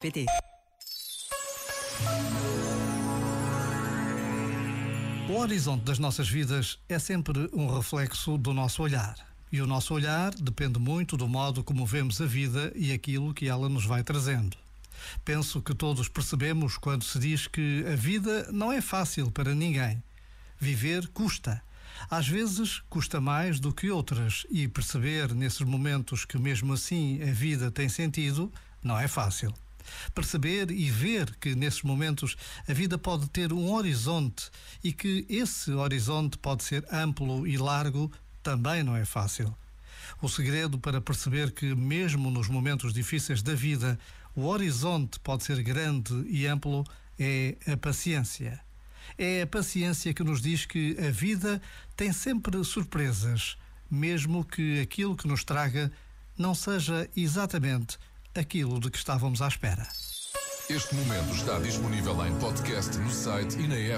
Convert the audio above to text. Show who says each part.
Speaker 1: PT.
Speaker 2: O horizonte das nossas vidas é sempre um reflexo do nosso olhar. E o nosso olhar depende muito do modo como vemos a vida e aquilo que ela nos vai trazendo. Penso que todos percebemos quando se diz que a vida não é fácil para ninguém. Viver custa. Às vezes custa mais do que outras, e perceber nesses momentos que, mesmo assim, a vida tem sentido, não é fácil. Perceber e ver que nesses momentos a vida pode ter um horizonte e que esse horizonte pode ser amplo e largo também não é fácil. O segredo para perceber que, mesmo nos momentos difíceis da vida, o horizonte pode ser grande e amplo é a paciência. É a paciência que nos diz que a vida tem sempre surpresas, mesmo que aquilo que nos traga não seja exatamente aquilo de que estávamos à espera.
Speaker 3: Este momento está disponível em podcast no site e na app.